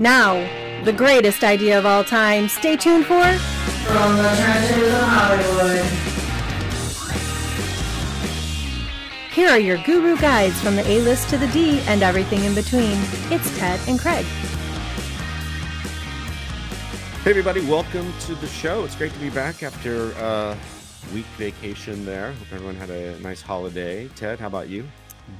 Now, the greatest idea of all time. Stay tuned for From the trenches of Hollywood. Here are your guru guides from the A list to the D and everything in between. It's Ted and Craig. Hey, everybody, welcome to the show. It's great to be back after a week vacation there. Hope everyone had a nice holiday. Ted, how about you?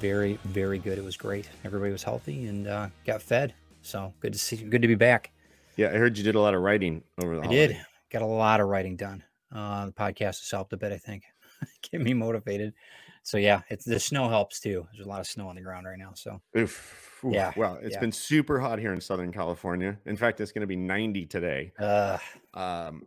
Very, very good. It was great. Everybody was healthy and uh, got fed. So good to see. Good to be back. Yeah, I heard you did a lot of writing over the I holiday. did. Got a lot of writing done. Uh, the podcast has helped a bit, I think. Get me motivated. So yeah, it's the snow helps too. There's a lot of snow on the ground right now. So Oof. Yeah, Well, it's yeah. been super hot here in Southern California. In fact, it's going to be 90 today. uh, Um,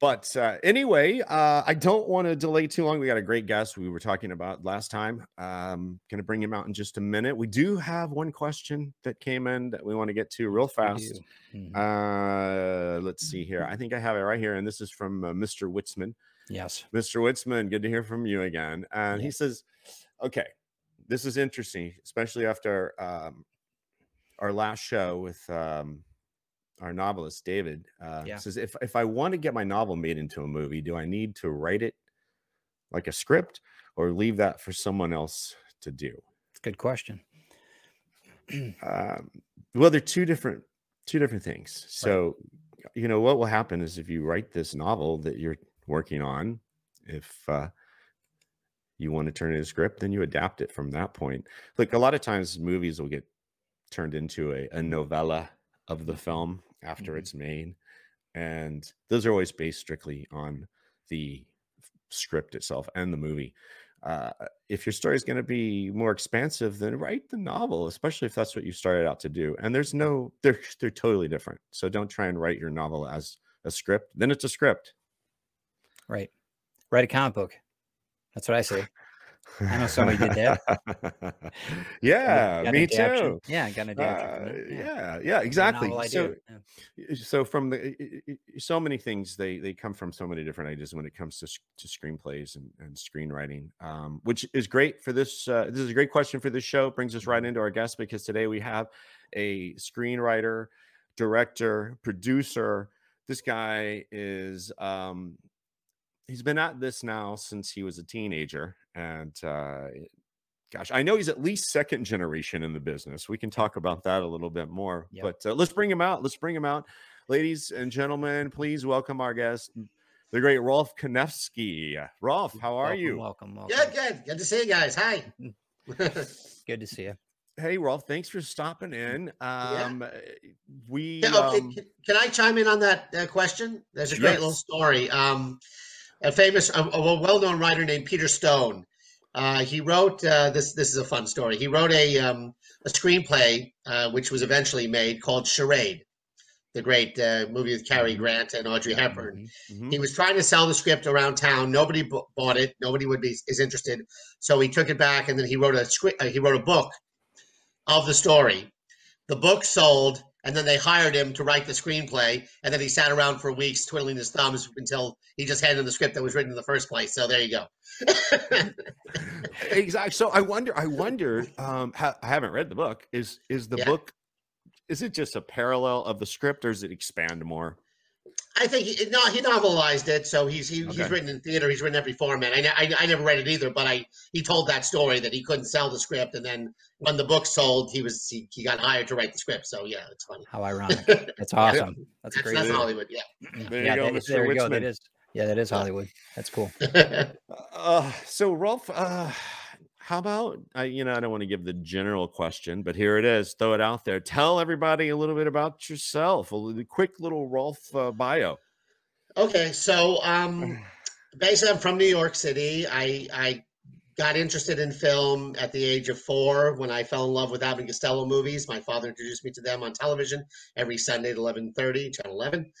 but uh, anyway, uh, I don't want to delay too long. We got a great guest we were talking about last time. Um, going to bring him out in just a minute. We do have one question that came in that we want to get to real fast. Mhm. Uh, let's see here. I think I have it right here, and this is from uh, Mr. Witzman. yes. Mr. Witzman, good to hear from you again. And he says, "Okay, this is interesting, especially after um, our last show with um, our novelist David. Uh, Yeah. Says if if I want to get my novel made into a movie, do I need to write it like a script, or leave that for someone else to do?" It's a good question. um, well they're two different two different things so you know what will happen is if you write this novel that you're working on if uh, you want to turn it into a script then you adapt it from that point like a lot of times movies will get turned into a, a novella of the film after Mhm. it's made and those are always based strictly on the script itself and the movie uh, if your story is going to be more expansive, then write the novel, especially if that's what you started out to do. And there's no, they're they're totally different. So don't try and write your novel as a script. Then it's a script. Right. Write a comic book. That's what I say. I know somebody did that. yeah, Got me too. Yeah, got an adaptation. Uh, it, yeah, yeah, exactly. So. Yeah. so from the so many things they they come from so many different ideas when it comes to to screenplays and, and screenwriting um which is great for this uh this is a great question for this show brings us right into our guest because today we have a screenwriter director producer this guy is um he's been at this now since he was a teenager and uh gosh i know he's at least second generation in the business we can talk about that a little bit more Yep. but uh, let's bring him out let's bring him out ladies and gentlemen please welcome our guest the great rolf Kanefsky rolf how are Welcome, you Welcome. Welcome. Good, good. Good to see you guys. Hi. Good to see you. hey rolf thanks for stopping in um we Yeah, okay, um, can, can I chime in on that uh, question? There's a great little story. Um, a famous, a, a well-known writer named Peter Stone. Uh, he wrote uh, this. This is a fun story. He wrote a um, a screenplay uh, which was eventually made called Charade, the great uh, movie with Cary Mhm. Grant and Audrey Hepburn. Mhm. mhm. He was trying to sell the script around town. Nobody b- bought it. Nobody would be is interested. So he took it back, and then he wrote a script. Uh, he wrote a book of the story. The book sold, and then they hired him to write the screenplay. And then he sat around for weeks twiddling his thumbs until he just handed the script that was written in the first place. So there you go. exactly so i wonder i wonder um ha- i haven't read the book is is the Yeah. book is it just a parallel of the script or does it expand more I think he, no, he novelized it, so he's he, Okay. he's written in theater. He's written every format. I, I I never read it either, but I he told that story that he couldn't sell the script, and then when the book sold, he was he, he got hired to write the script. So yeah, it's funny. How ironic. That's awesome. That's That's, great. that's idea. Hollywood, yeah. Yeah, There you yeah, go, that- Mr. There we go. That Witzman. is. Yeah, that is Hollywood. That's cool. uh so rolf uh how about i you know i don't want to give the general question but here it is throw it out there tell everybody a little bit about yourself a little, quick little rolf uh, bio okay, so um, basically, I'm from New York City. I I got interested in film at the age of four when I fell in love with Abbott Costello movies. My father introduced me to them on television every Sunday at 11:30, Channel 11.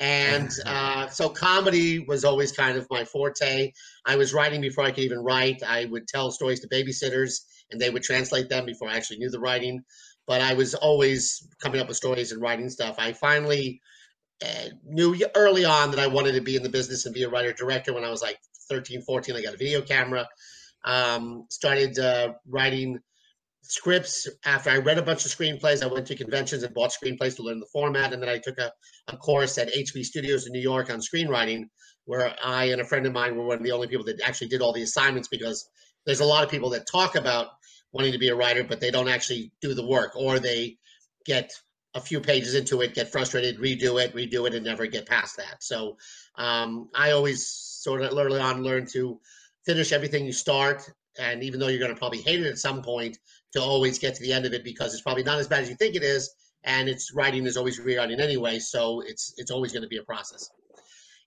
And uh, so comedy was always kind of my forte. I was writing before I could even write. I would tell stories to babysitters, and they would translate them before I actually knew the writing. But I was always coming up with stories and writing stuff. I finally uh, knew early on that I wanted to be in the business and be a writer director. When I was like 13, 14, I got a video camera. Um, started uh, writing scripts after I read a bunch of screenplays. I went to conventions and bought screenplays to learn the format. And then I took a, a course at HB Studios in New York on screenwriting, where I and a friend of mine were one of the only people that actually did all the assignments because there's a lot of people that talk about wanting to be a writer, but they don't actually do the work or they get a few pages into it, get frustrated, redo it, redo it, and never get past that. So um, I always sort of early on learned to finish everything you start. And even though you're going to probably hate it at some point, to always get to the end of it because it's probably not as bad as you think it is, and its writing is always rewriting anyway, so it's it's always going to be a process.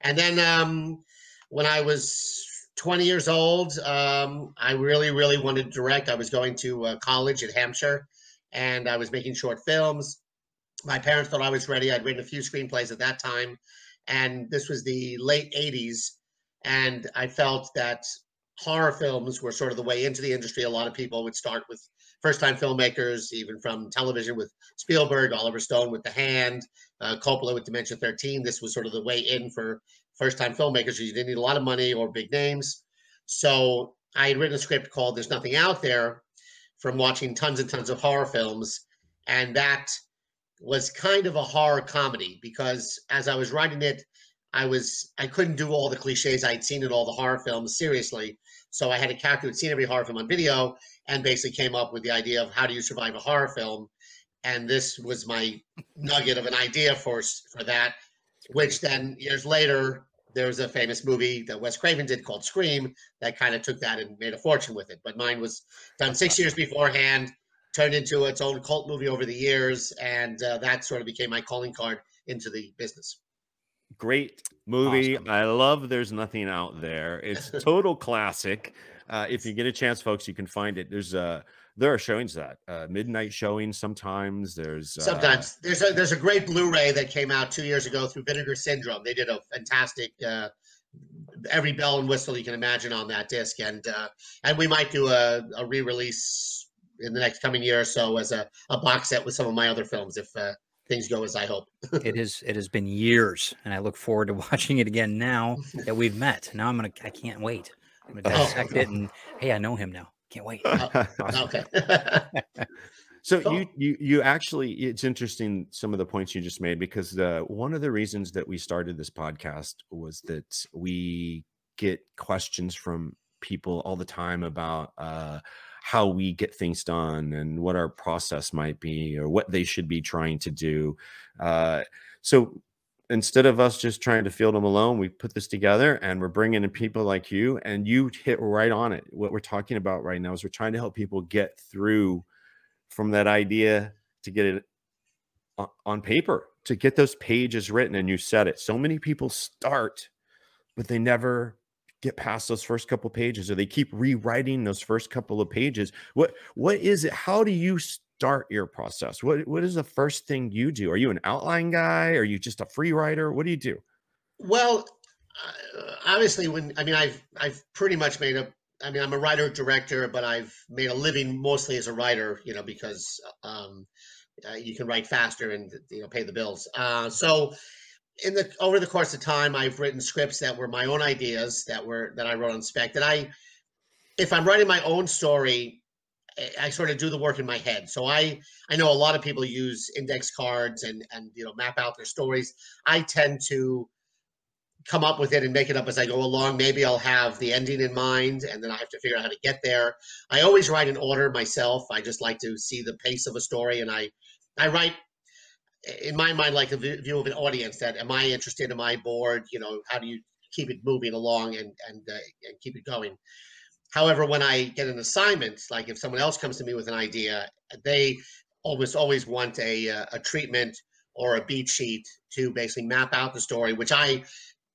And then um, when I was 20 years old, um, I really really wanted to direct. I was going to uh, college at Hampshire, and I was making short films. My parents thought I was ready. I'd written a few screenplays at that time, and this was the late 80s, and I felt that horror films were sort of the way into the industry. A lot of people would start with first time filmmakers, even from television with Spielberg, Oliver Stone with The Hand, uh, Coppola with Dementia 13. This was sort of the way in for first time filmmakers. You didn't need a lot of money or big names. So I had written a script called There's Nothing Out There from watching tons and tons of horror films. And that was kind of a horror comedy because as I was writing it, I was I couldn't do all the cliches I'd seen in all the horror films seriously. So I had a character who'd seen every horror film on video and basically came up with the idea of how do you survive a horror film. And this was my nugget of an idea for for that, which then years later there was a famous movie that Wes Craven did called Scream that kind of took that and made a fortune with it. But mine was done six years beforehand, turned into its own cult movie over the years, and uh, that sort of became my calling card into the business. Great movie. Awesome. I love There's Nothing Out There. It's total classic. Uh, if you get a chance, folks, you can find it. There's uh there are showings that uh, midnight showings sometimes. There's uh, sometimes there's a there's a great Blu-ray that came out two years ago through Vinegar Syndrome. They did a fantastic uh, every bell and whistle you can imagine on that disc, and uh, and we might do a, a re-release in the next coming year or so as a, a box set with some of my other films if uh, things go as I hope. it is. It has been years, and I look forward to watching it again now that we've met. Now I'm gonna. I can't wait. I'm gonna oh. dissect oh. it, and hey, I know him now. Can't wait. Oh, okay. so cool. you you you actually it's interesting some of the points you just made because the one of the reasons that we started this podcast was that we get questions from people all the time about uh how we get things done and what our process might be or what they should be trying to do. Uh, so instead of us just trying to field them alone, we put this together and we're bringing in people like you and you hit right on it. What we're talking about right now is we're trying to help people get through from that idea to get it on paper, to get those pages written. And you said it. So many people start, but they never get past those first couple pages or they keep rewriting those first couple of pages what what is it how do you start your process? What what is the first thing you do? Are you an outline guy? Are you just a free writer? What do you do? Well uh, obviously when i mean i've i've pretty much made a i mean i'm a writer director but i've made a living mostly as a writer you know because um uh, you can write faster and you know pay the bills. Uh so in the over the course of time, I've written scripts that were my own ideas that were that I wrote on spec. That I, if I'm writing my own story, I sort of do the work in my head. So I I know a lot of people use index cards and and you know map out their stories. I tend to come up with it and make it up as I go along. Maybe I'll have the ending in mind and then I have to figure out how to get there. I always write in order myself. I just like to see the pace of a story and I I write in my mind, like a view of an audience that am I interested? Am I bored? You know, how do you keep it moving along and and, uh, and keep it going? However, when I get an assignment, like if someone else comes to me with an idea, they almost always want a uh, a treatment or a beat sheet to basically map out the story, which I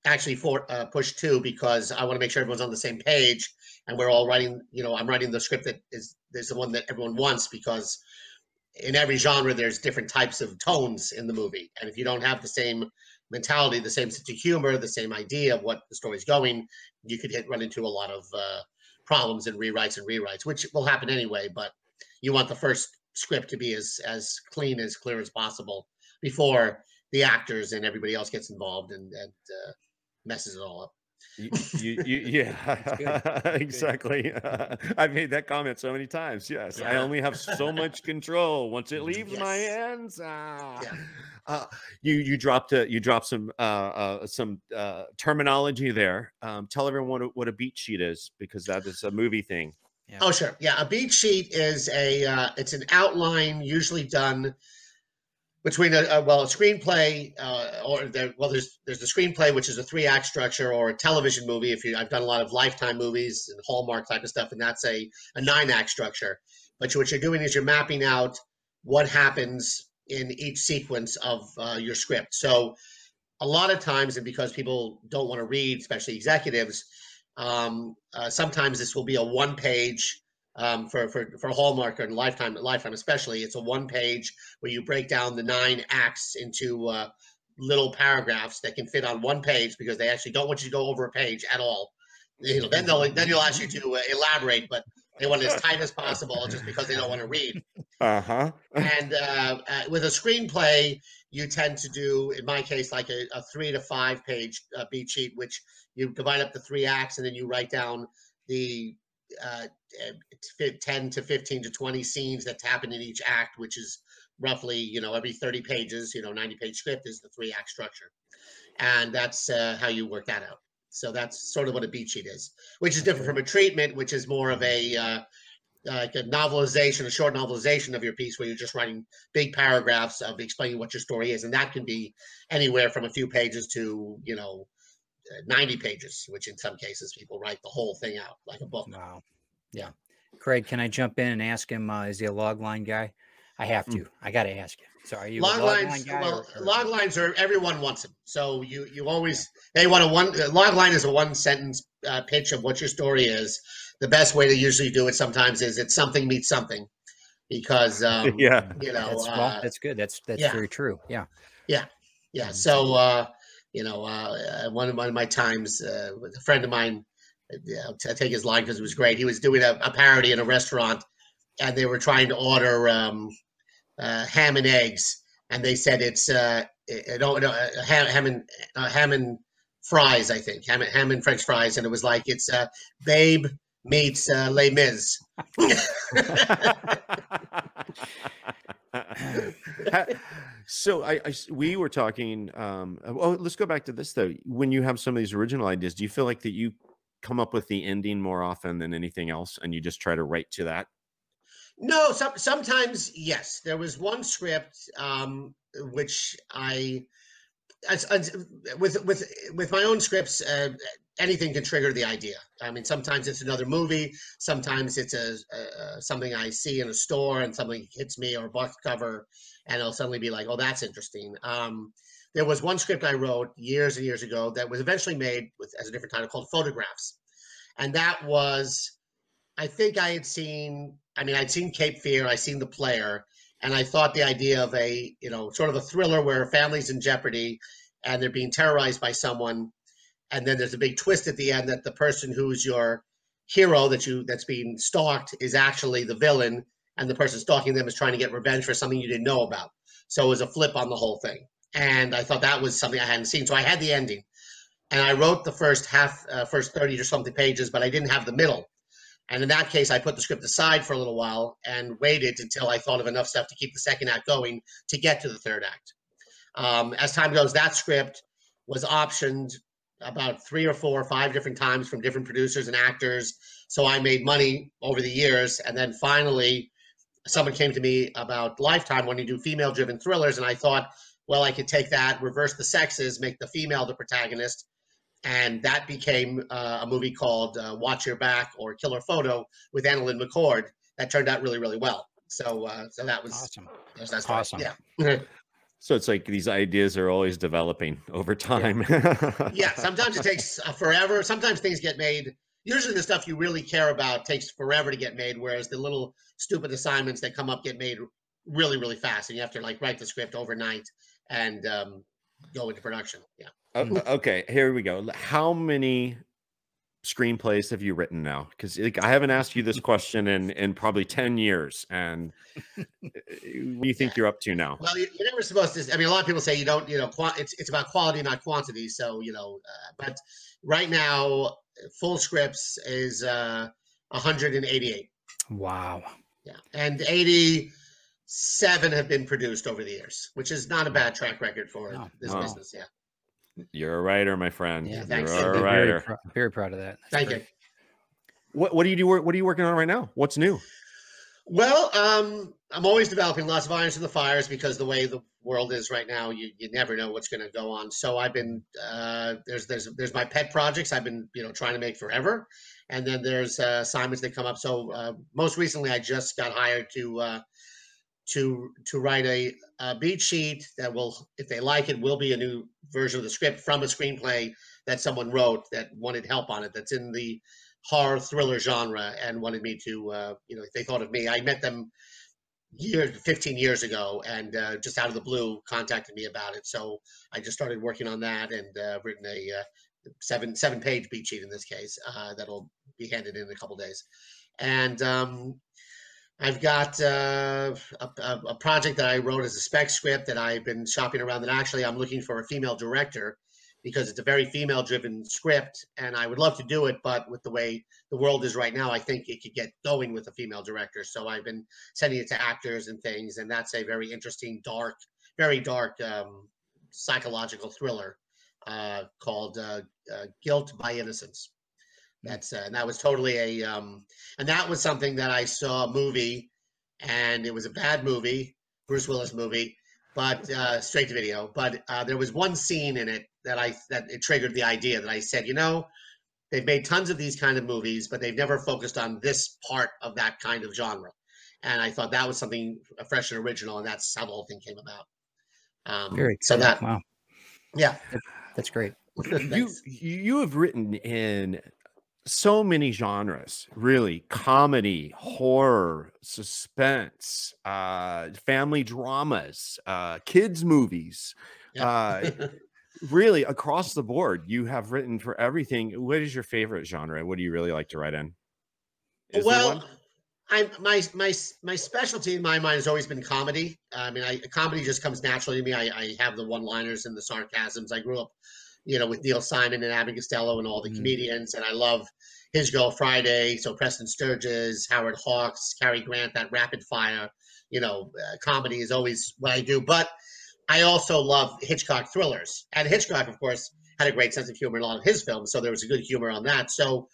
actually for, uh, push to because I want to make sure everyone's on the same page and we're all writing. You know, I'm writing the script that is is the one that everyone wants because in every genre there's different types of tones in the movie and if you don't have the same mentality the same sense of humor the same idea of what the story's going you could hit run into a lot of uh, problems and rewrites and rewrites which will happen anyway but you want the first script to be as as clean as clear as possible before the actors and everybody else gets involved and, and uh, messes it all up You, you, you, yeah, exactly. I've made that comment so many times. Yes, I only have so much control. Once it leaves my hands, ah. Yeah. uh, you you dropped a, you dropped some uh, uh, some uh, terminology there. Um, tell everyone what a, what a beat sheet is because that is a movie thing. Oh, sure. Yeah, a beat sheet is a uh, it's an outline usually done between a, a well a screenplay uh, or there, well there's there's the screenplay which is a three act structure or a television movie. If you I've done a lot of Lifetime movies and Hallmark type of stuff, and that's a a nine act structure. But what you're doing is you're mapping out what happens in each sequence of uh, your script. So a lot of times, and because people don't want to read, especially executives, um, uh, sometimes this will be a one page um, for, for, for Hallmark and Lifetime, Lifetime especially. It's a one page where you break down the nine acts into uh, little paragraphs that can fit on one page because they actually don't want you to go over a page at all. You know, then they'll then you'll ask you to uh, elaborate, but they want it as tight as possible just because they don't want to read Uh huh. and uh, uh, with a screenplay you tend to do in my case like a, a three to five page uh, beat sheet which you divide up the three acts and then you write down the uh, uh, 10 to 15 to 20 scenes that happen in each act which is roughly you know every 30 pages you know 90 page script is the three act structure. And that's uh, how you work that out. So that's sort of what a beat sheet is which is different from a treatment which is more of a uh, like a novelization, a short novelization of your piece where you're just writing big paragraphs of explaining what your story is, and that can be anywhere from a few pages to you know uh, 90 pages, which in some cases people write the whole thing out like a book. Wow. Yeah. Craig, can I jump in and ask him? Uh, is he a log line guy? I have to. I got to ask you. So are you Log a log lines, line guy? well, or- or- log lines are everyone wants them. So you you always they want a one uh, log line is a one sentence uh, pitch of what your story is. The best way to usually do it sometimes is it's something meets something, because um, yeah. you know That's, well, uh, that's good. That's that's yeah. very true. Yeah. Yeah. Yeah. So, uh, you know, uh, uh, one of one of my times, uh, with a friend of mine, uh, I'll take his line because it was great. He was doing a, a parody in a restaurant, and they were trying to order um, uh, ham and eggs, and they said it's uh, uh, no, no, uh, ham, ham and uh, ham and fries, I think, ham and, ham and French fries, and it was like it's uh, Babe meets uh, Les Mis. So I, I we were talking um oh let's go back to this though when you have some of these original ideas do you feel like that you come up with the ending more often than anything else and you just try to write to that No, some, sometimes yes. There was one script um, which I, with with with my own scripts, uh, anything can trigger the idea. I mean, sometimes it's another movie, sometimes it's a, a, a something I see in a store and something hits me or a box cover, and I'll suddenly be like, "Oh, that's interesting." Um, there was one script I wrote years and years ago that was eventually made with as a different title called Photographs, and that was I think I had seen, I mean, I'd seen Cape Fear, I'd seen The Player, and I thought the idea of a, you know, sort of a thriller where a family's in jeopardy and they're being terrorized by someone, and then there's a big twist at the end that the person who's your hero that you that's being stalked is actually the villain, and the person stalking them is trying to get revenge for something you didn't know about. So it was a flip on the whole thing, and I thought that was something I hadn't seen. So I had the ending, and I wrote the first half, uh, first thirty or something pages, but I didn't have the middle. And in that case, I put the script aside for a little while and waited until I thought of enough stuff to keep the second act going to get to the third act. Um, as time goes, that script was optioned about three or four or five different times from different producers and actors. So I made money over the years. And then finally, someone came to me about Lifetime when you do female driven thrillers. And I thought, well, I could take that, reverse the sexes, make the female the protagonist, and that became uh, a movie called uh, Watch Your Back or Killer Photo with AnnaLynne McCord that turned out really, really well. So, uh, so that was Awesome. that's, that's Awesome. Yeah, so it's like these ideas are always developing over time yeah. Sometimes it takes uh, forever. Sometimes things get made. Usually, the stuff you really care about takes forever to get made, whereas the little stupid assignments that come up get made really, really fast, and you have to like write the script overnight and um, go into production. Yeah. Okay here we go how many screenplays have you written now? Because like, I haven't asked you this question in in probably ten years, and uh, what do you think you're up to now? Well, you- you're never supposed to. I mean, a lot of people say you don't. You know, qua- it's it's about quality, not quantity. So you know, uh, but right now, full scripts is uh, 188. Wow. Yeah, and 87 have been produced over the years, which is not a bad track record for No. this No. business. Yeah, You're a writer, my friend. Yeah, thanks. You're a I'm very, writer. very proud of that. That's thank great. you. What what do you do? What are you working on right now? What's new? Well, um, I'm always developing lots of irons in the fires because the way the world is right now, you, you never know what's going to go on. So I've been uh, there's there's there's my pet projects I've been you know trying to make forever, and then there's uh, assignments that come up. So uh, most recently, I just got hired to uh, to to write a, a beat sheet that will, if they like it, will be a new version of the script from a screenplay that someone wrote that wanted help on it. That's in the horror thriller genre and wanted me to, uh, you know, they thought of me. I met them years, 15 years ago and uh, just out of the blue contacted me about it. So I just started working on that and uh, written a uh, seven seven page beat sheet in this case uh, that'll be handed in in a couple days. And um, I've got uh, a, a, a project that I wrote as a spec script that I've been shopping around. That actually, I'm looking for a female director because it's a very female driven script and I would love to do it, but with the way the world is right now, I think it could get going with a female director. So I've been sending it to actors and things, and that's a very interesting, dark, very dark um, psychological thriller uh, called uh, uh, Guilt by Innocence. That's uh, and that was totally a um, and that was something that I saw a movie, and it was a bad movie, Bruce Willis movie, but uh, straight to video. But uh, there was one scene in it that I that it triggered the idea that I said, you know, they've made tons of these kind of movies, but they've never focused on this part of that kind of genre. And I thought that was something fresh and original, and that's how the whole thing came about. Um, Very so that wow. yeah, That's great. you you have written in so many genres really comedy horror suspense uh family dramas uh kids movies uh really across the board you have written for everything what is your favorite genre what do you really like to write in Is well. I my my my specialty in my mind has always been comedy. I mean, I comedy just comes naturally to me. I, I have the one-liners and the sarcasms. I grew up, you know, with Neil Simon and Abbott Costello and all the Mm. comedians, and I love His Girl Friday. So Preston Sturges, Howard Hawks, Cary Grant, that rapid fire, you know, uh, comedy is always what I do. But I also love Hitchcock thrillers, and Hitchcock, of course, had a great sense of humor in a lot of his films. So there was a good humor on that. So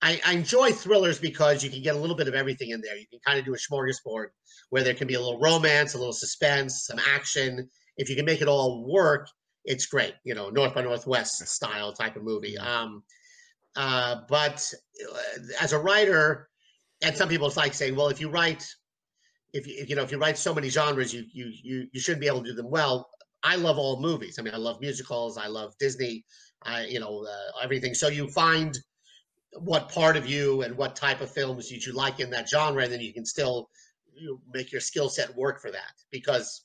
I, I enjoy thrillers because you can get a little bit of everything in there. You can kind of do a smorgasbord where there can be a little romance, a little suspense, some action. If you can make it all work, it's great. You know, North by Northwest style type of movie. Um, uh, but uh, as a writer, and some people it's like saying, well, if you write, if you, if, you know, if you write so many genres, you you you you shouldn't be able to do them well. I love all movies. I mean, I love musicals. I love Disney. I you know uh, everything. So you find what part of you and what type of films you, you like in that genre, and then you can still you know, make your skill set work for that. Because,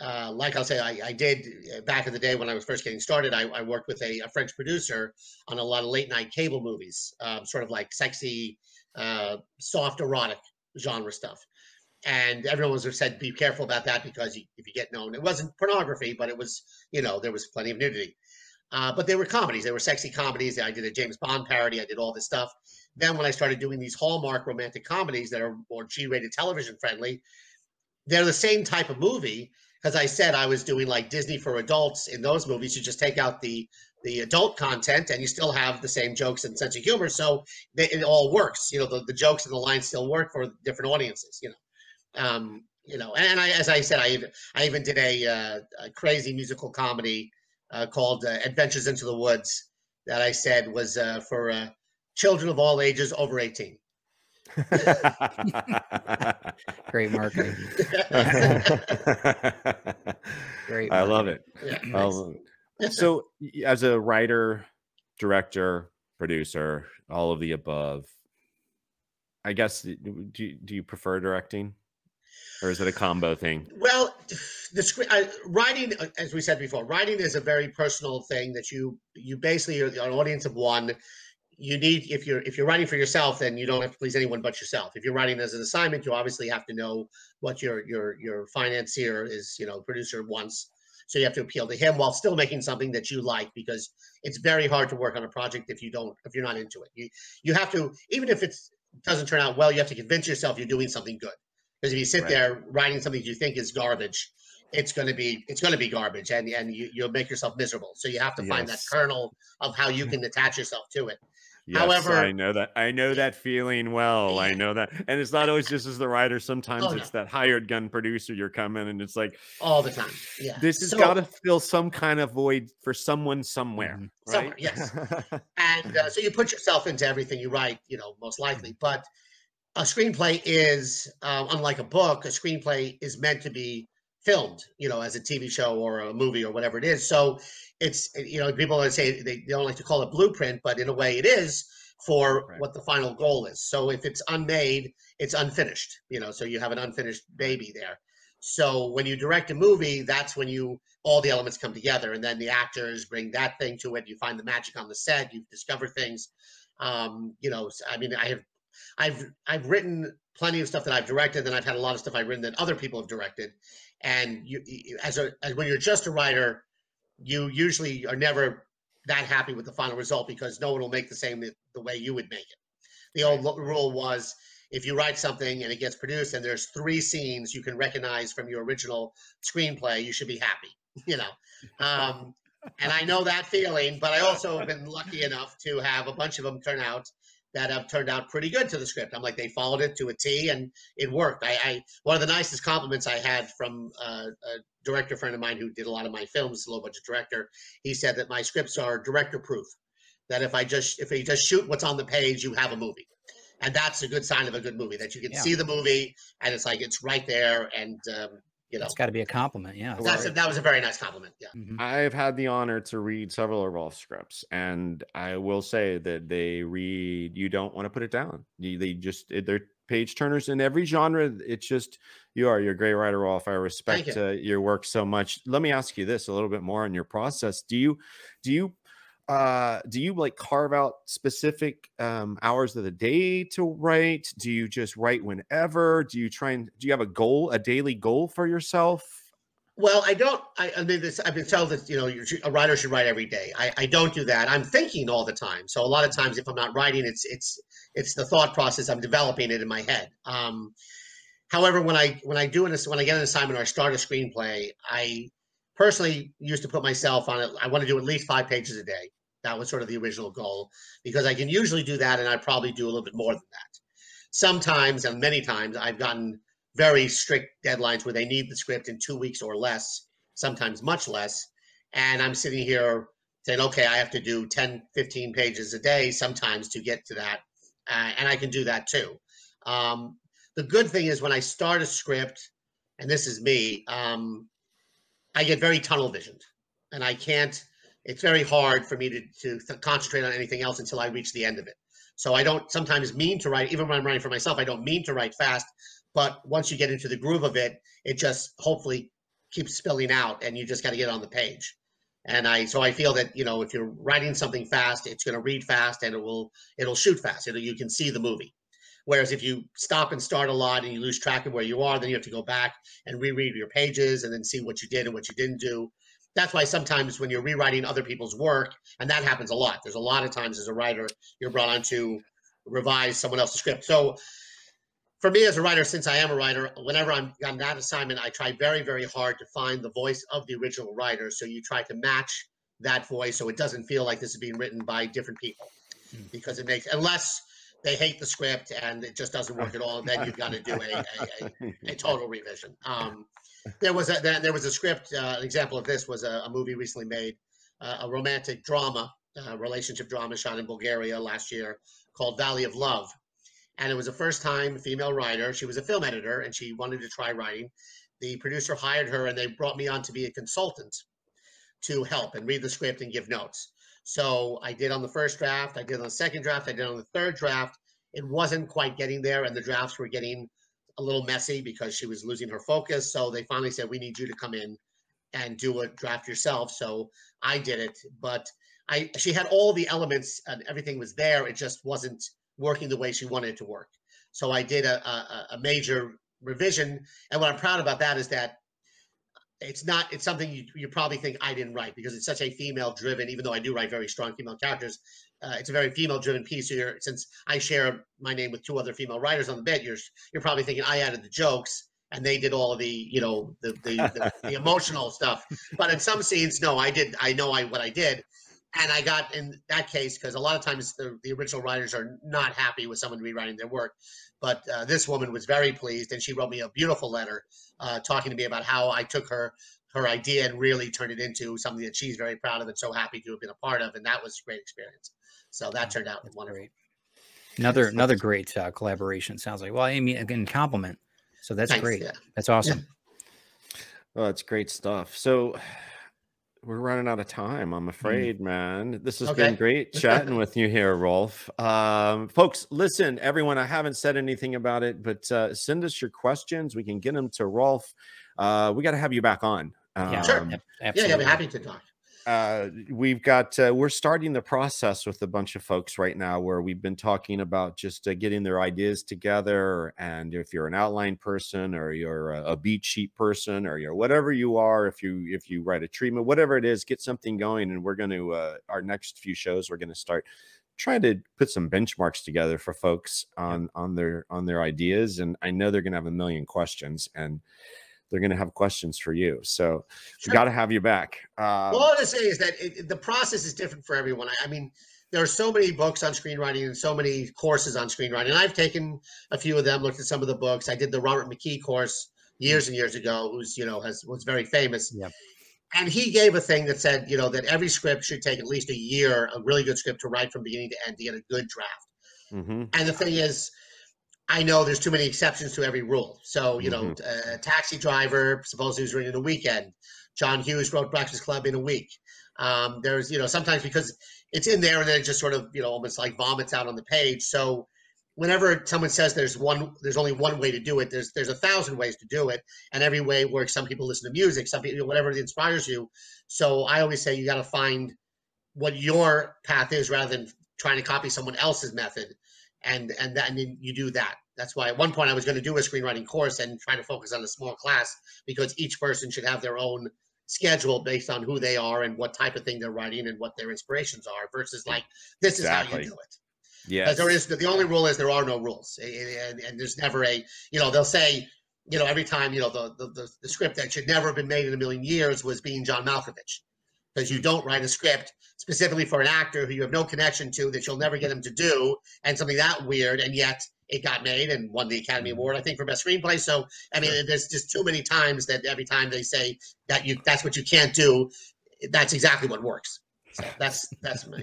uh, like I'll say, I, I did uh, back in the day when I was first getting started. I, I worked with a, a French producer on a lot of late night cable movies, um, sort of like sexy, uh, soft erotic genre stuff. And everyone was said, be careful about that because if you get known, it wasn't pornography, but it was, you know, there was plenty of nudity. Uh, but they were comedies. They were sexy comedies. I did a James Bond parody. I did all this stuff. Then when I started doing these Hallmark romantic comedies that are more G-rated television friendly, they're the same type of movie. Because I said I was doing like Disney for adults in those movies. You just take out the the adult content and you still have the same jokes and sense of humor. So they, it all works. You know, the, the jokes and the lines still work for different audiences. You know, um, you know. And I, as I said, I even I even did a, uh, a crazy musical comedy uh, called uh, Adventures into the Woods that I said was uh, for uh, children of all ages over 18. Great marketing. Great. I love it. Yeah, I thanks. love it. So, as a writer, director, producer, all of the above, I guess do do you prefer directing, or is it a combo thing? Well, the script uh, writing, as we said before, writing is a very personal thing that you you basically are an audience of one. you need if you're if you're writing for yourself then you don't have to please anyone but yourself if you're writing as an assignment you obviously have to know what your your your financier is you know producer wants so you have to appeal to him while still making something that you like because it's very hard to work on a project if you don't if you're not into it you you have to even if it doesn't turn out well you have to convince yourself you're doing something good because if you sit Right. there writing something you think is garbage it's going to be it's going to be garbage and and you, you'll make yourself miserable so you have to find that kernel of how you can attach yourself to it Yes, However- I know that. I know that feeling well. I know that, and it's not always just as the writer. Sometimes Oh, no. it's that hired gun producer. You're coming, and it's like all the time yeah this has So- got to fill some kind of void for someone somewhere, Mhm. right? Somewhere, yes. and uh, so you put yourself into everything you write you know most likely but a screenplay is uh, unlike a book a screenplay is meant to be filmed you know as a tv show or a movie or whatever it is. So it's you know people always say they, they don't like to call it blueprint but in a way it is for Right. what the final goal is. So if it's unmade it's unfinished you know so you have an unfinished baby there. So when you direct a movie that's when you all the elements come together and then the actors bring that thing to it. You find the magic on the set. You discover things. Um you know i mean i have i've i've written plenty of stuff that i've directed and i've had a lot of stuff i've written that other people have directed. And you as a as when you're just a writer you usually are never that happy with the final result because no one will make the same the, the way you would make it. The old lo- rule was if you write something and it gets produced and there's three scenes you can recognize from your original screenplay you should be happy you know? Um, and I know that feeling, but I also have been lucky enough to have a bunch of them turn out that have turned out pretty good to the script. I'm like they followed it to a T, and it worked. I, I one of the nicest compliments I had from uh, a director friend of mine who did a lot of my films, a low budget director. He said that my scripts are director proof. That if I just if you just shoot what's on the page, you have a movie, and that's a good sign of a good movie. That you can Yeah. see the movie and it's like it's right there, and um, you know It's got to be a compliment. Yeah. that's a, that was a very nice compliment. Yeah. Mhm. I've had the honor to read several of Rolf's scripts, and I will say that they read. You don't want to put it down. You, they just eh, they're page turners in every genre. It's just you are. You're a great writer, Rolf. I respect you. uh, your work so much. Let me ask you this a little bit more on your process. Do you do you uh do you like carve out specific um hours of the day to write do you just write whenever do you try and do you have a goal a daily goal for yourself Well, I don't. I, I mean, this, I've been told that you know a writer should write every day. I, I don't do that. I'm thinking all the time. So a lot of times, if I'm not writing, it's it's it's the thought process. I'm developing it in my head. Um, however, when I when I do an when I get an assignment or I start a screenplay, I personally used to put myself on it. I want to do at least five pages a day. That was sort of the original goal because I can usually do that, and I probably do a little bit more than that. Sometimes, and many times, I've gotten very strict deadlines where they need the script in two weeks or less, sometimes much less. And I'm sitting here saying, okay, I have to do 10, 15 pages a day sometimes to get to that. Uh, and I can do that too. Um, the good thing is when I start a script, and this is me, um, I get very tunnel visioned and I can't, it's very hard for me to, to concentrate on anything else until I reach the end of it. So I don't sometimes mean to write, even when I'm writing for myself, I don't mean to write fast but once you get into the groove of it it just hopefully keeps spilling out and you just got to get on the page. And i so i feel that you know if you're writing something fast it's going to read fast and it will it'll shoot fast. It'll, you can see the movie whereas if you stop and start a lot and you lose track of where you are then you have to go back and reread your pages and then see what you did and what you didn't do that's why sometimes when you're rewriting other people's work and that happens a lot there's a lot of times as a writer you're brought on to revise someone else's script so for me as a writer, since I am a writer, whenever I'm on that assignment, I try very, very hard to find the voice of the original writer. So you try to match that voice so it doesn't feel like this is being written by different people Mm. because it makes, unless they hate the script and it just doesn't work at all, then you've got to do a, a, a, a total revision. Um, there was a there, was a script. Uh, an example of this was a, a movie recently made, uh, a romantic drama, uh, relationship drama shot in Bulgaria last year called Valley of Love and it was a first time female writer. She was a film editor and she wanted to try writing. The producer hired her and they brought me on to be a consultant to help and read the script and give notes. So I did on the first draft, I did on the second draft, I did on the third draft. It wasn't quite getting there and the drafts were getting a little messy because she was losing her focus. So they finally said, We need you to come in and do a draft yourself. So I did it. But I she had all the elements and everything was there. It just wasn't working the way she wanted it to work. So I did a, a, a major revision, and what I'm proud about that is that it's not it's something you, you probably think I didn't write because it's such a female driven. Even though I do write very strong female characters, uh, it's a very female driven piece. You're, since I share my name with two other female writers on the bit, you're you're probably thinking I added the jokes and they did all of the you know the the, the, the emotional stuff. But in some scenes, no, I did. I know I what I did, and I got in that case because a lot of times the, the original writers are not happy with someone rewriting their work. But uh, this woman was very pleased, and she wrote me a beautiful letter uh, talking to me about how I took her her idea and really turned it into something that she's very proud of and so happy to have been a part of, and that was a great experience. So that turned out That's wonderful. great. Another another great uh, collaboration. Sounds like. Well, I mean, again, compliment. So that's Thanks, great. yeah. That's awesome. Oh, it's great stuff. So we're running out of time, Mm. I'm afraid, man. This has Okay. been great chatting with you here, Rolf. Um, folks, listen, everyone, I haven't said anything about it, but uh, send us your questions. We can get them to Rolf. Uh, we got to have you back on. Yeah, Sure. Um, Yeah, absolutely. yeah, I'd be happy to talk. Uh, we've got uh, we're starting the process with a bunch of folks right now where we've been talking about just uh, getting their ideas together and if you're an outline person or you're a, a beat sheet person or you're whatever you are if you if you write a treatment whatever it is get something going and we're going to uh, our next few shows we're going to start trying to put some benchmarks together for folks on on their on their ideas and i know they're going to have a million questions and they're going to have questions for you so we got to have you back um, Well, all I say is that it, the process is different for everyone. I, I mean, there are so many books on screenwriting and so many courses on screenwriting. And I've taken a few of them, looked at some of the books. I did the Robert McKee course years and years ago, who's you know has was very famous. Yep. And he gave a thing that said, you know, that every script should take at least a year, a really good script to write from beginning to end to get a good draft. mhm. And the thing is, I know there's too many exceptions to every rule. So, you know, uh, Taxi Driver, supposedly was written in a weekend. John Hughes wrote Breakfast Club in a week. Um, there's, you know, sometimes because it's in there and then it just sort of, you know, almost like vomits out on the page. So, whenever someone says there's one, there's only one way to do it. There's there's a thousand ways to do it, and every way works. Some people listen to music, some people whatever inspires you. So I always say you got to find what your path is rather than trying to copy someone else's method and and then you do that. That's why at one point i was going to do a screenwriting course and try to focus on a small class because each person should have their own schedule based on who they are and what type of thing they're writing and what their inspirations are versus mm, like this is how you do it. Yeah. there is the only rule is there are no rules and, and, and there's never a you know they'll say you know every time you know the, the the the script that should never have been made in a million years was being john malkovich because you don't write a script specifically for an actor who you have no connection to that you'll never get him to do and something that weird and yet it got made and won the academy award i think for best screenplay so i mean there's just too many times that every time they say that you that's what you can't do that's exactly what works so that's that's my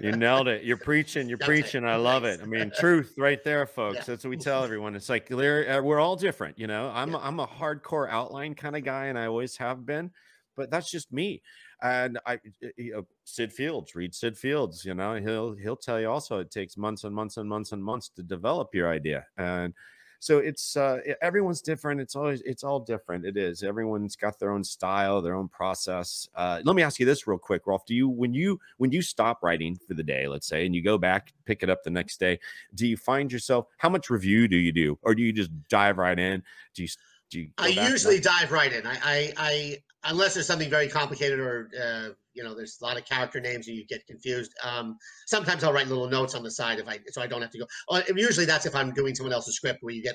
you nailed it. You're preaching. You're That's it. preaching. I love it. I mean, truth right there, folks. Yeah. That's what we tell everyone. It's like we're, uh, we're all different. You know, I'm I'm a hardcore outline kind of guy, and I always have been. But that's just me. And I, you know, Syd Fields, read Syd Fields. You know, he'll he'll tell you also it takes months and months and months and months to develop your idea. And so it's uh everyone's different it's always it's all different it is everyone's got their own style their own process uh let me ask you this real quick rolf do you when you when you stop writing for the day let's say and you go back pick it up the next day do you find yourself how much review do you do or do you just dive right in do you do you I usually dive right in. I, I, I unless there's something very complicated or uh, you know, there's a lot of character names and you get confused. Um, sometimes I'll write little notes on the side if I so I don't have to go. Uh, usually that's if I'm doing someone else's script where you get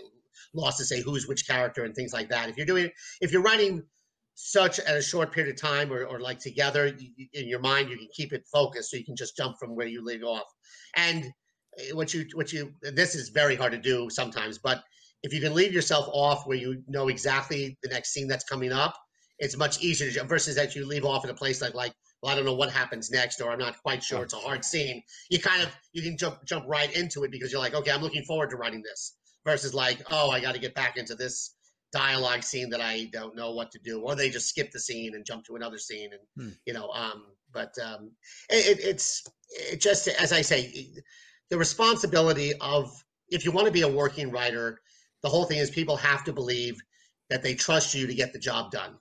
lost to say who's which character and things like that. If you're doing if you're writing such at a short period of time or, or like together you, in your mind you can keep it focused so you can just jump from where you leave off and uh, what you what you this is very hard to do sometimes but if you can leave yourself off where you know exactly the next scene that's coming up, it's much easier to versus that you leave off in a place like like well, I don't know what happens next, or I'm not quite sure. It's a hard scene. You kind of you can jump jump right into it because you're like, okay, I'm looking forward to writing this. Versus like, oh, I got to get back into this dialogue scene that I don't know what to do, or they just skip the scene and jump to another scene, and Hmm. you know, um, but um, it, it, it's it just as I say, the responsibility of if you want to be a working writer, the whole thing is people have to believe that they trust you to get the job done.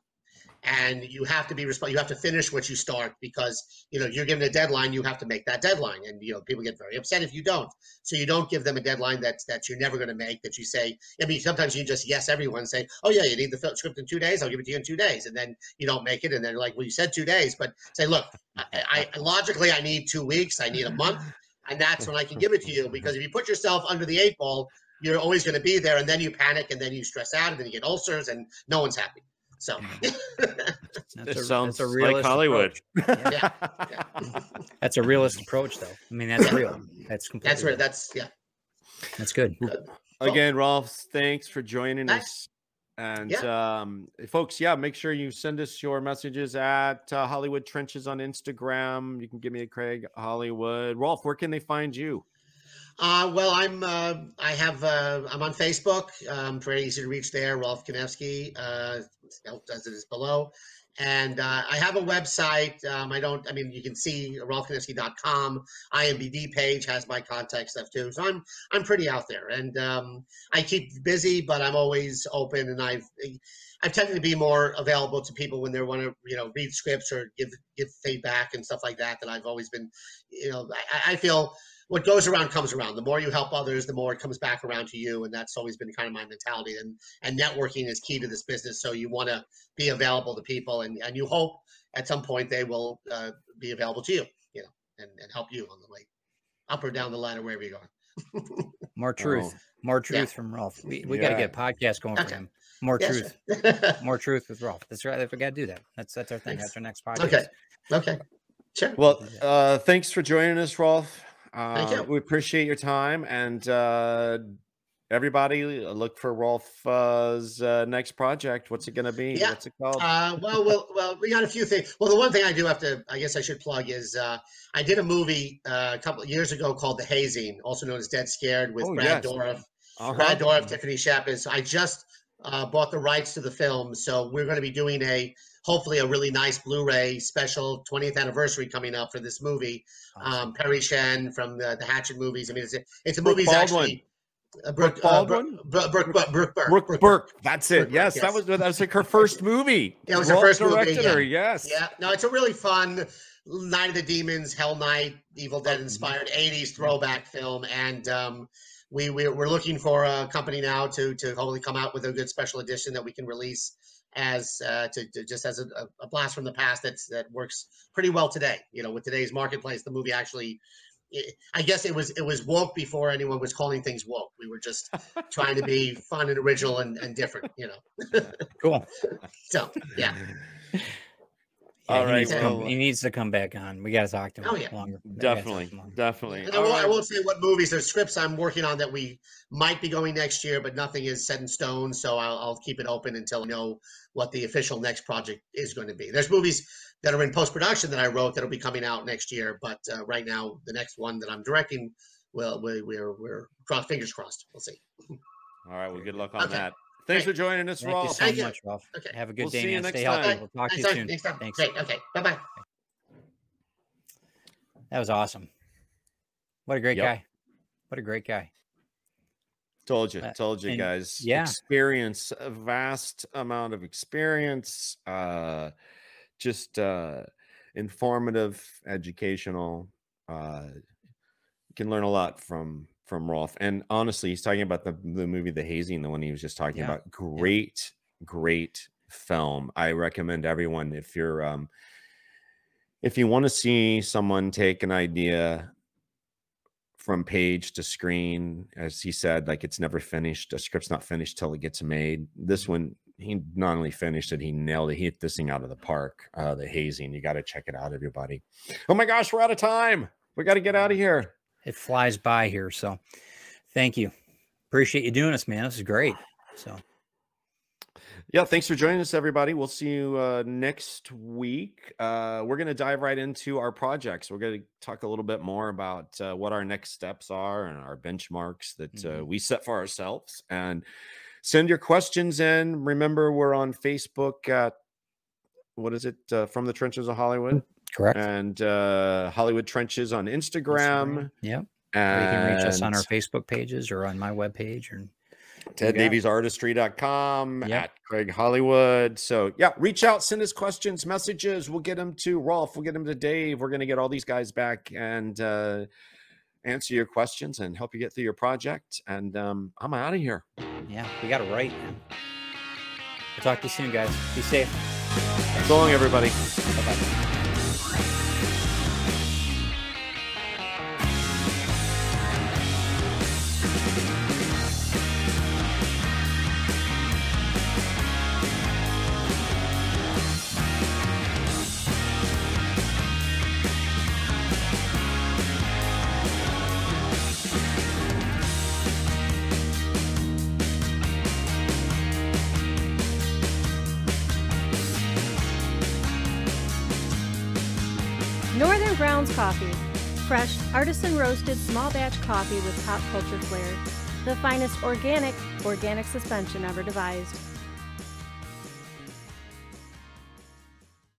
And you have to be responsible. You have to finish what you start because you know you're given a deadline. You have to make that deadline, and you know people get very upset if you don't. So you don't give them a deadline that that you're never going to make. That you say. I mean, sometimes you just yes everyone say, oh yeah, you need the script in two days. I'll give it to you in two days, and then you don't make it, and then they're like, well, you said two days, but say, look, I, I logically I need two weeks. I need a month, and that's when I can give it to you. Because if you put yourself under the eight ball, you're always going to be there, and then you panic, and then you stress out, and then you get ulcers, and no one's happy. So That's It a, sounds that's a like Hollywood. approach. yeah, yeah. That's a realist approach, though. I mean, that's real. That's completely. that's where real. that's yeah. That's good. Again, Rolf, thanks for joining Thanks. us. And um, folks, yeah, make sure you send us your messages at uh, Hollywood Trenches on Instagram. You can give me a Craig Hollywood. Rolf, where can they find you? Uh, well, I'm uh, I have uh, I'm on Facebook. Um, very easy to reach there. Rolf Kanefsky, uh, as it is below, and uh, I have a website. Um, I don't. I mean, you can see rolfkanefsky.com. IMBD page has my contact stuff too. So I'm I'm pretty out there, and um, I keep busy, but I'm always open, and I've. I've tended to be more available to people when they want to, you know, read scripts or give give feedback and stuff like that. That I've always been, you know, I, I feel what goes around comes around. The more you help others, the more it comes back around to you, and that's always been kind of my mentality. And and networking is key to this business. So you want to be available to people, and and you hope at some point they will uh, be available to you, you know, and and help you on the way up or down the line or wherever you're going. More truth. More truth from Rolf. We, we got to get a podcast going for him. More Yeah, truth. sure. More truth with Rolf. That's right. We got to do that. That's that's our thing. Thanks. That's our next podcast. okay, okay, sure. Well, uh, thanks for joining us, Rolf. Uh, you. We appreciate your time. And uh, everybody, look for Rolf's uh, next project. What's it going to be? Yeah. What's it called? Uh, well, well, well, we got a few things. Well, the one thing I do have to, I guess I should plug is uh, I did a movie uh, a couple of years ago called The Hazing, also known as Dead Scared, with Oh, Brad yes. Dourif. Uh-huh. Brad Dourif, Tiffany Shepis. I just uh, bought the rights to the film, so we're going to be doing a hopefully a really nice Blu-ray special 20th anniversary coming up for this movie. Um, Perry Shen from the, the Hatchet movies. I mean, it's a, it's a movie's actually. Uh, Brooke, Brooke uh, Baldwin? Brooke, Brooke, Brooke, Brooke, Burke. Brooke Burke. That's it. Burke, Yes, that was that was like her first movie. Yeah, it was her Rolf first movie, yeah. her. Yes. Yeah, no, it's a really fun Night of the Demons, Hell Night, Evil Dead inspired '80s throwback film, and um, we we're, we're looking for a company now to to hopefully come out with a good special edition that we can release as uh, to, to just as a, a blast from the past that's that works pretty well today. You know, with today's marketplace, the movie actually. it- I guess it was it was woke before anyone was calling things woke. We were just trying to be fun and original and, and different, you know. Cool. So yeah, Yeah, All he right, Needs to come, he needs to come back on. We got to talk to him Oh, yeah. longer. We gotta talk to Definitely, longer. definitely. And I All won't, I won't say what movies or scripts I'm working on that we might be going next year, but nothing is set in stone. So I'll, I'll keep it open until I know what the official next project is going to be. There's movies that are in post production that I wrote that'll be coming out next year, but uh, right now the next one that I'm directing, well, we, we're we're cross fingers crossed. We'll see. All right. Well, good luck on Okay. that. Thanks Great. for joining us, Thank you so Thank you. much, Rolf. Okay. Have a good We'll day, see you man. next Stay time. healthy. We'll talk to you soon. Next time. Thanks. Great. Okay. Bye bye. That was awesome. What a great Yep. guy. What a great guy. Told you, Uh, told you and- guys. yeah. Experience, a vast amount of experience, uh, just uh, informative, educational. Uh, you can learn a lot from from Rolf. And honestly, he's talking about the the movie The Hazing, the one he was just talking Yeah. about. Great, great film. I recommend everyone if you're um if you want to see someone take an idea from page to screen, as he said, like it's never finished. A script's not finished till it gets made. This one, he not only finished it, he nailed it. He hit this thing out of the park. Uh, the hazing. You got to check it out, everybody. Oh my gosh, we're out of time. We got to get out of here. It flies by here. So thank you. Appreciate you doing this, man. This is great. So Yeah, thanks for joining us, everybody. We'll see you uh, next week. Uh, we're going to dive right into our projects. We're going to talk a little bit more about uh, what our next steps are and our benchmarks that uh, Mhm. we set for ourselves. And send your questions in. Remember, we're on Facebook at what is it? Uh, From the Trenches of Hollywood correct. and uh, Hollywood Trenches on Instagram. Yep. Or And you can reach us on our Facebook pages or on my webpage or TedDaviesArtistry.com Yep. at Craig Hollywood. So yeah, reach out, send us questions, messages. We'll get them to Rolf. We'll get them to Dave. We're gonna get all these guys back and uh, answer your questions and help you get through your project. And um, I'm out of here. Yeah, we got it right, man. We'll talk to you soon, guys. Be safe. So long, everybody. Bye bye artisan roasted, small batch coffee with pop culture flair. The finest organic, organic suspension ever devised.